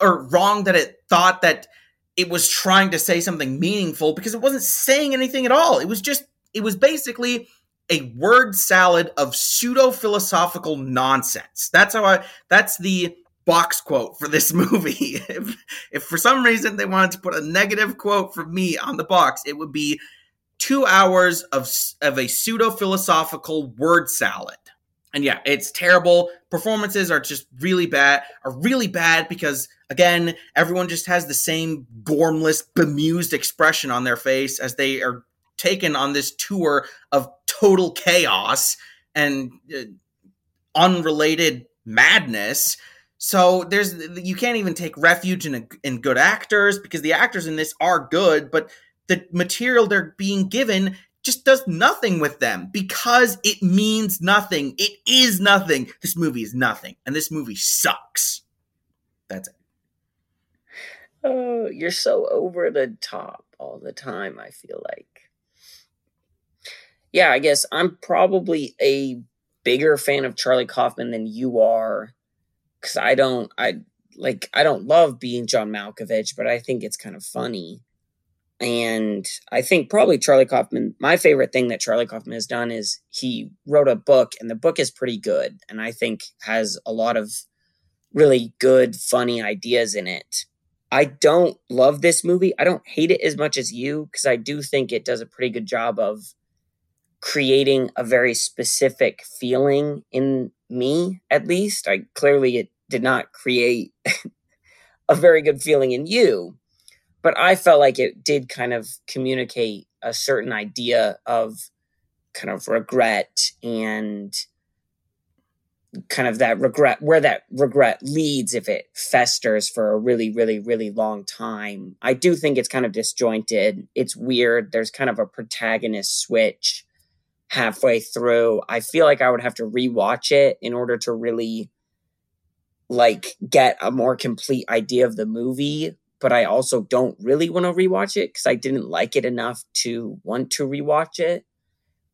or wrong that it thought that it was trying to say something meaningful because it wasn't saying anything at all. It was just it was basically a word salad of pseudo philosophical nonsense. That's how I. That's the box quote for this movie. if, if for some reason they wanted to put a negative quote from me on the box, it would be two hours of of a pseudo philosophical word salad. And yeah, it's terrible. Performances are just really bad. Are really bad because again, everyone just has the same gormless, bemused expression on their face as they are taken on this tour of total chaos and uh, unrelated madness. So there's you can't even take refuge in in good actors because the actors in this are good, but the material they're being given just does nothing with them because it means nothing. It is nothing. This movie is nothing, and this movie sucks. That's it. Oh, you're so over the top all the time. I feel like yeah, I guess I'm probably a bigger fan of Charlie Kaufman than you are because I don't, I like, I don't love being John Malkovich, but I think it's kind of funny. And I think probably Charlie Kaufman, my favorite thing that Charlie Kaufman has done is he wrote a book, and the book is pretty good. And I think has a lot of really good, funny ideas in it. I don't love this movie. I don't hate it as much as you because I do think it does a pretty good job of creating a very specific feeling in me, at least. I clearly it did not create a very good feeling in you, but I felt like it did kind of communicate a certain idea of kind of regret and kind of that regret where that regret leads if it festers for a really really really long time. I do think it's kind of disjointed. It's weird. There's kind of a protagonist switch halfway through. I feel like I would have to rewatch it in order to really like get a more complete idea of the movie, but I also don't really want to rewatch it cuz I didn't like it enough to want to rewatch it.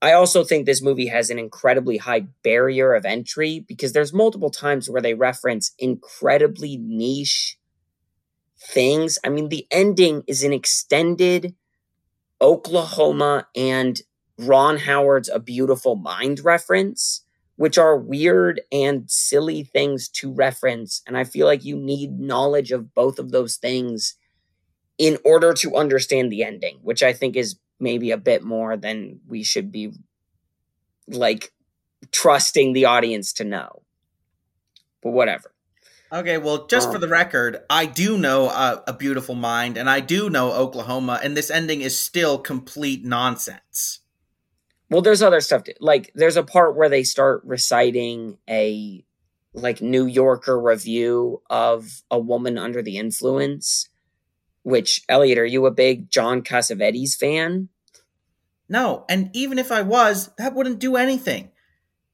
I also think this movie has an incredibly high barrier of entry because there's multiple times where they reference incredibly niche things. I mean, the ending is an extended Oklahoma and Ron Howard's A Beautiful Mind reference, which are weird and silly things to reference. And I feel like you need knowledge of both of those things in order to understand the ending, which I think is maybe a bit more than we should be like trusting the audience to know. But whatever. Okay, well, just um, for the record, I do know uh, A Beautiful Mind and I do know Oklahoma, and this ending is still complete nonsense. Well, there's other stuff. To, like, there's a part where they start reciting a like New Yorker review of a woman under the influence. Which Elliot, are you a big John Cassavetes fan? No, and even if I was, that wouldn't do anything.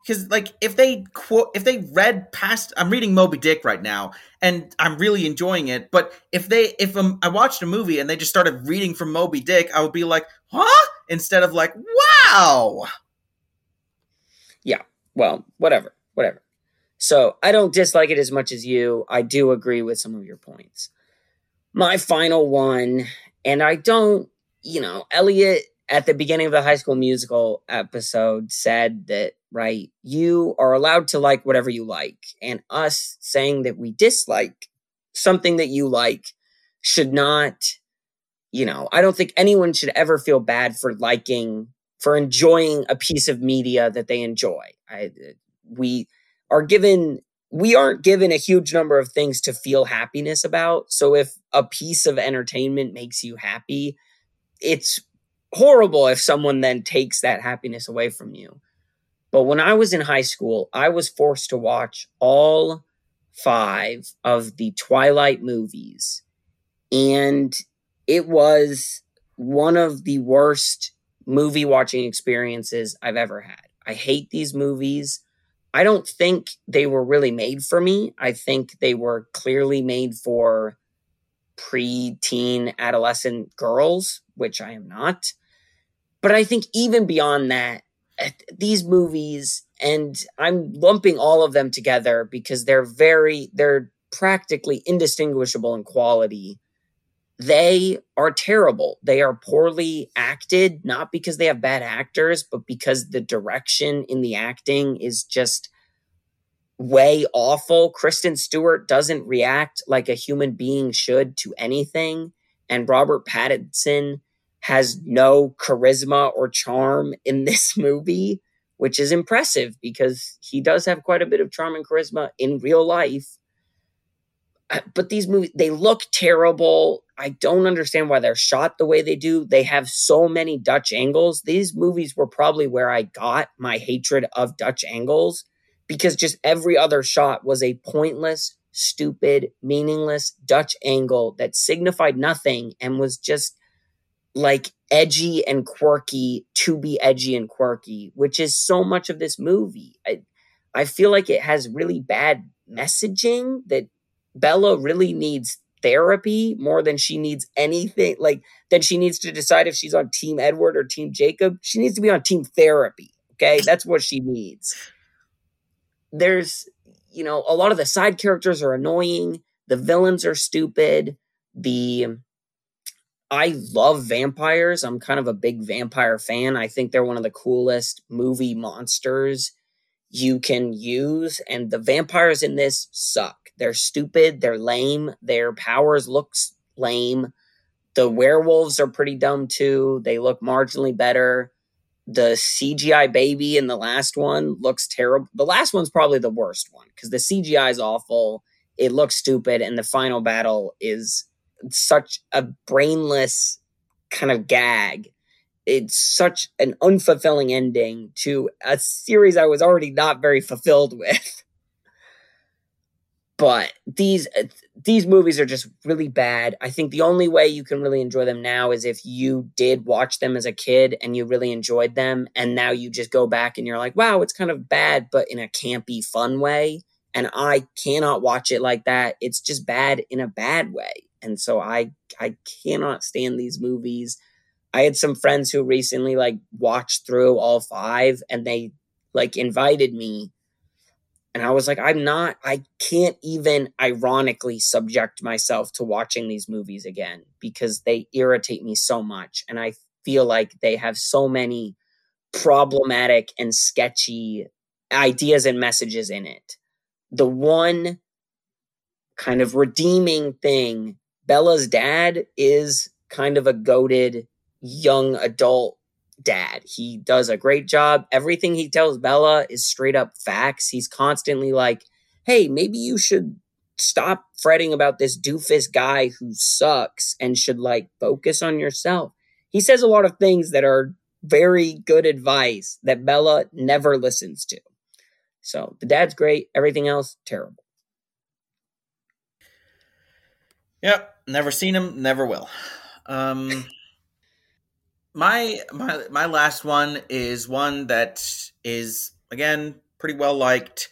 Because like if they quote if they read past I'm reading Moby Dick right now and I'm really enjoying it, but if they if um, I watched a movie and they just started reading from Moby Dick, I would be like, "Huh?" instead of like, "Wow." Yeah. Well, whatever. Whatever. So, I don't dislike it as much as you. I do agree with some of your points. My final one, and I don't, you know, Elliot at the beginning of the high school musical episode said that right you are allowed to like whatever you like and us saying that we dislike something that you like should not, you know, I don't think anyone should ever feel bad for liking, for enjoying a piece of media that they enjoy. I, uh, we are given, we aren't given a huge number of things to feel happiness about. So if a piece of entertainment makes you happy, it's horrible if someone then takes that happiness away from you. But when I was in high school, I was forced to watch all five of the Twilight movies. And it was one of the worst movie watching experiences I've ever had. I hate these movies. I don't think they were really made for me. I think they were clearly made for pre-teen adolescent girls, which I am not. But I think even beyond that, eh, these movies, and I'm lumping all of them together because they're very, they're practically indistinguishable in quality. They are terrible. They are poorly acted, not because they have bad actors, but because the direction in the acting is just way awful. Kristen Stewart doesn't react like a human being should to anything. And Robert Pattinson has no charisma or charm in this movie, which is impressive because he does have quite a bit of charm and charisma in real life. Uh, but these movies, they look terrible. I don't understand why they're shot the way they do. They have so many Dutch angles. These movies were probably where I got my hatred of Dutch angles because just every other shot was a pointless, stupid, meaningless Dutch angle that signified nothing and was just like edgy and quirky to be edgy and quirky, which is so much of this movie. I, I feel like it has really bad messaging that Bella really needs therapy more than she needs anything like then she needs to decide if she's on team Edward or team Jacob. She needs to be on team therapy. Okay? That's what she needs there's you know a lot of the side characters are annoying the villains are stupid the i love vampires i'm kind of a big vampire fan i think they're one of the coolest movie monsters you can use and the vampires in this suck they're stupid they're lame their powers looks lame the werewolves are pretty dumb too they look marginally better the CGI baby in the last one looks terrible. The last one's probably the worst one because the CGI is awful. It looks stupid, and the final battle is such a brainless kind of gag. It's such an unfulfilling ending to a series I was already not very fulfilled with. But these uh, these movies are just really bad. I think the only way you can really enjoy them now is if you did watch them as a kid and you really enjoyed them and now you just go back and you're like, "Wow, it's kind of bad but in a campy fun way." And I cannot watch it like that. It's just bad in a bad way. And so I I cannot stand these movies. I had some friends who recently like watched through all 5 and they like invited me and I was like, I'm not, I can't even ironically subject myself to watching these movies again because they irritate me so much. And I feel like they have so many problematic and sketchy ideas and messages in it. The one kind of redeeming thing Bella's dad is kind of a goaded young adult dad. He does a great job. Everything he tells Bella is straight up facts. He's constantly like, hey, maybe you should stop fretting about this doofus guy who sucks and should like focus on yourself. He says a lot of things that are very good advice that Bella never listens to. So the dad's great. Everything else, terrible. Yep. Never seen him, never will. Um, my my my last one is one that is again pretty well liked.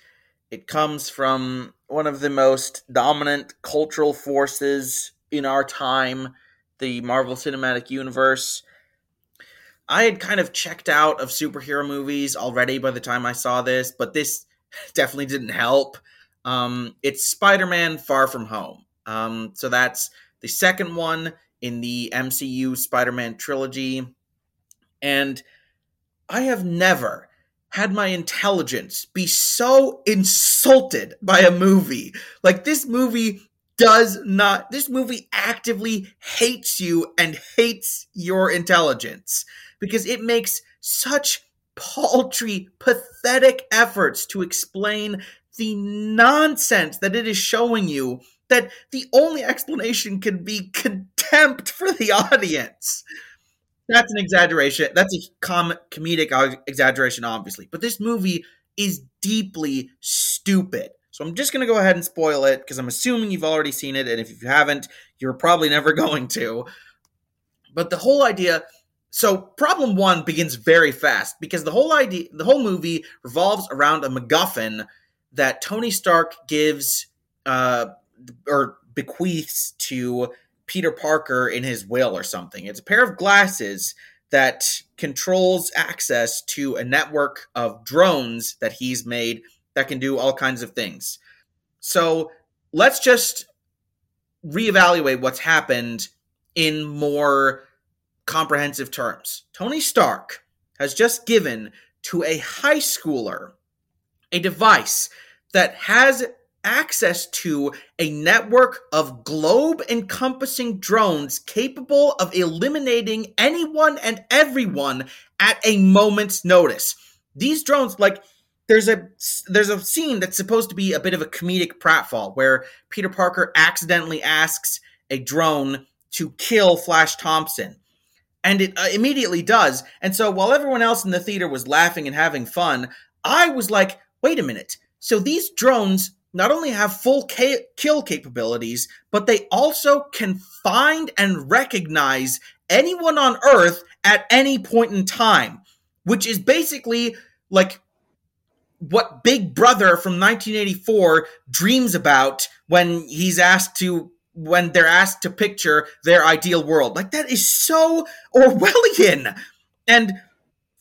It comes from one of the most dominant cultural forces in our time, the Marvel Cinematic Universe. I had kind of checked out of superhero movies already by the time I saw this, but this definitely didn't help. Um, it's Spider Man Far From Home. Um, so that's the second one in the MCU Spider Man trilogy. And I have never had my intelligence be so insulted by a movie. Like, this movie does not, this movie actively hates you and hates your intelligence because it makes such paltry, pathetic efforts to explain the nonsense that it is showing you that the only explanation can be contempt for the audience. That's an exaggeration. That's a com- comedic exaggeration, obviously. But this movie is deeply stupid. So I'm just going to go ahead and spoil it because I'm assuming you've already seen it. And if you haven't, you're probably never going to. But the whole idea. So problem one begins very fast because the whole idea, the whole movie revolves around a MacGuffin that Tony Stark gives uh, or bequeaths to Peter Parker in his will or something. It's a pair of glasses that controls access to a network of drones that he's made that can do all kinds of things. So let's just reevaluate what's happened in more comprehensive terms. Tony Stark has just given to a high schooler a device that has access to a network of globe encompassing drones capable of eliminating anyone and everyone at a moment's notice. These drones, like, there's a there's a scene that's supposed to be a bit of a comedic pratfall where Peter Parker accidentally asks a drone to kill Flash Thompson. And it uh, immediately does. And so while everyone else in the theater was laughing and having fun, I was like, wait a minute. So these drones not only have full ca- kill capabilities, but they also can find and recognize anyone on Earth at any point in time, which is basically like what Big Brother from 1984 dreams about when he's asked to when they're asked to picture their ideal world. Like that is so Orwellian. And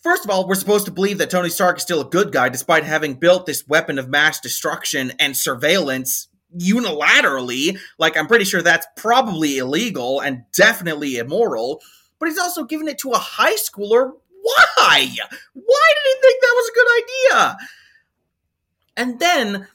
First of all, we're supposed to believe that Tony Stark is still a good guy despite having built this weapon of mass destruction and surveillance unilaterally. Like, I'm pretty sure that's probably illegal and definitely immoral. But he's also given it to a high schooler. Why? Why did he think that was a good idea? And then,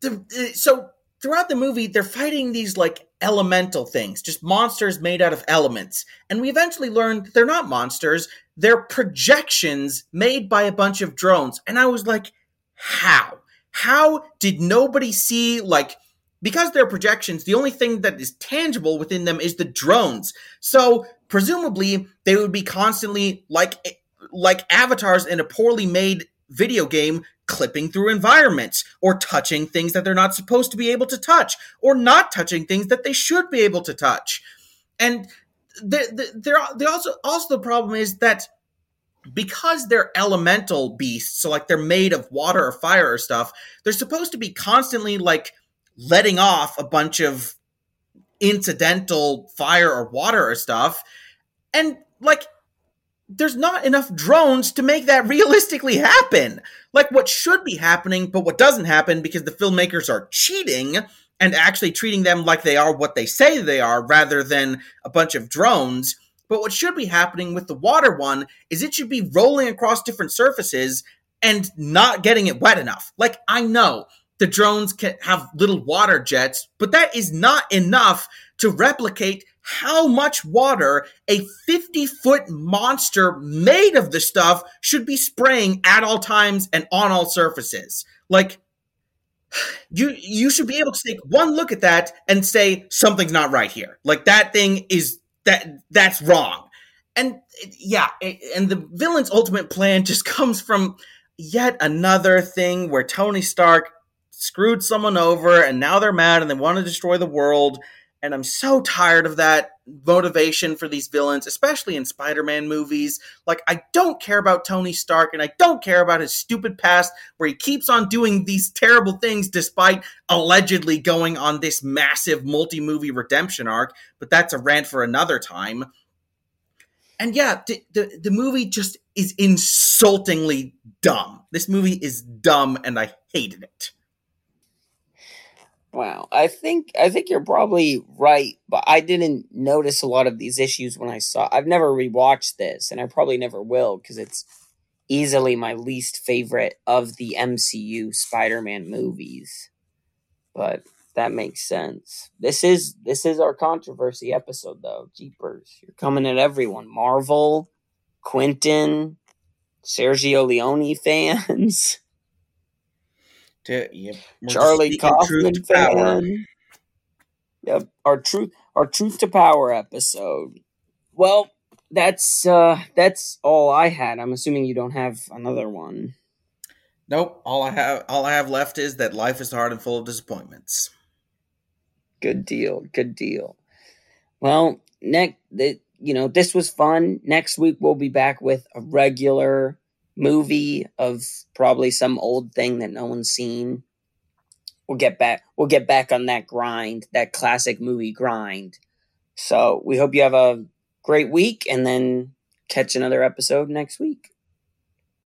the, so throughout the movie, they're fighting these like elemental things, just monsters made out of elements. And we eventually learn they're not monsters, they're projections made by a bunch of drones. And I was like, how? How did nobody see, like, because they're projections, the only thing that is tangible within them is the drones. So presumably they would be constantly like like avatars in a poorly made video game clipping through environments or touching things that they're not supposed to be able to touch or not touching things that they should be able to touch. And they're, they're, also also the problem is that because they're elemental beasts, so like they're made of water or fire or stuff, they're supposed to be constantly like letting off a bunch of incidental fire or water or stuff. And like there's not enough drones to make that realistically happen. Like what should be happening, but what doesn't happen because the filmmakers are cheating and actually treating them like they are what they say they are rather than a bunch of drones. But what should be happening with the water one is it should be rolling across different surfaces and not getting it wet enough. Like I know the drones can have little water jets, but that is not enough to replicate how much water a 50 foot monster made of the stuff should be spraying at all times and on all surfaces. Like, you you should be able to take one look at that and say something's not right here. Like that thing is that that's wrong. And yeah, and the villain's ultimate plan just comes from yet another thing where Tony Stark screwed someone over and now they're mad and they want to destroy the world and I'm so tired of that motivation for these villains, especially in Spider Man movies. Like, I don't care about Tony Stark and I don't care about his stupid past where he keeps on doing these terrible things despite allegedly going on this massive multi movie redemption arc. But that's a rant for another time. And yeah, the, the, the movie just is insultingly dumb. This movie is dumb and I hated it. Wow, I think I think you're probably right, but I didn't notice a lot of these issues when I saw. I've never rewatched this, and I probably never will because it's easily my least favorite of the MCU Spider-Man movies. But that makes sense. This is this is our controversy episode though. Jeepers. You're coming at everyone. Marvel, Quentin, Sergio Leone fans. To, yep, Charlie Kaufman to power. fan. Yep, our truth our truth to power episode. Well, that's uh that's all I had. I'm assuming you don't have another one. Nope. All I have, all I have left is that life is hard and full of disappointments. Good deal. Good deal. Well, next, you know, this was fun. Next week we'll be back with a regular movie of probably some old thing that no one's seen. We'll get back. We'll get back on that grind, that classic movie grind. So we hope you have a great week, and then catch another episode next week.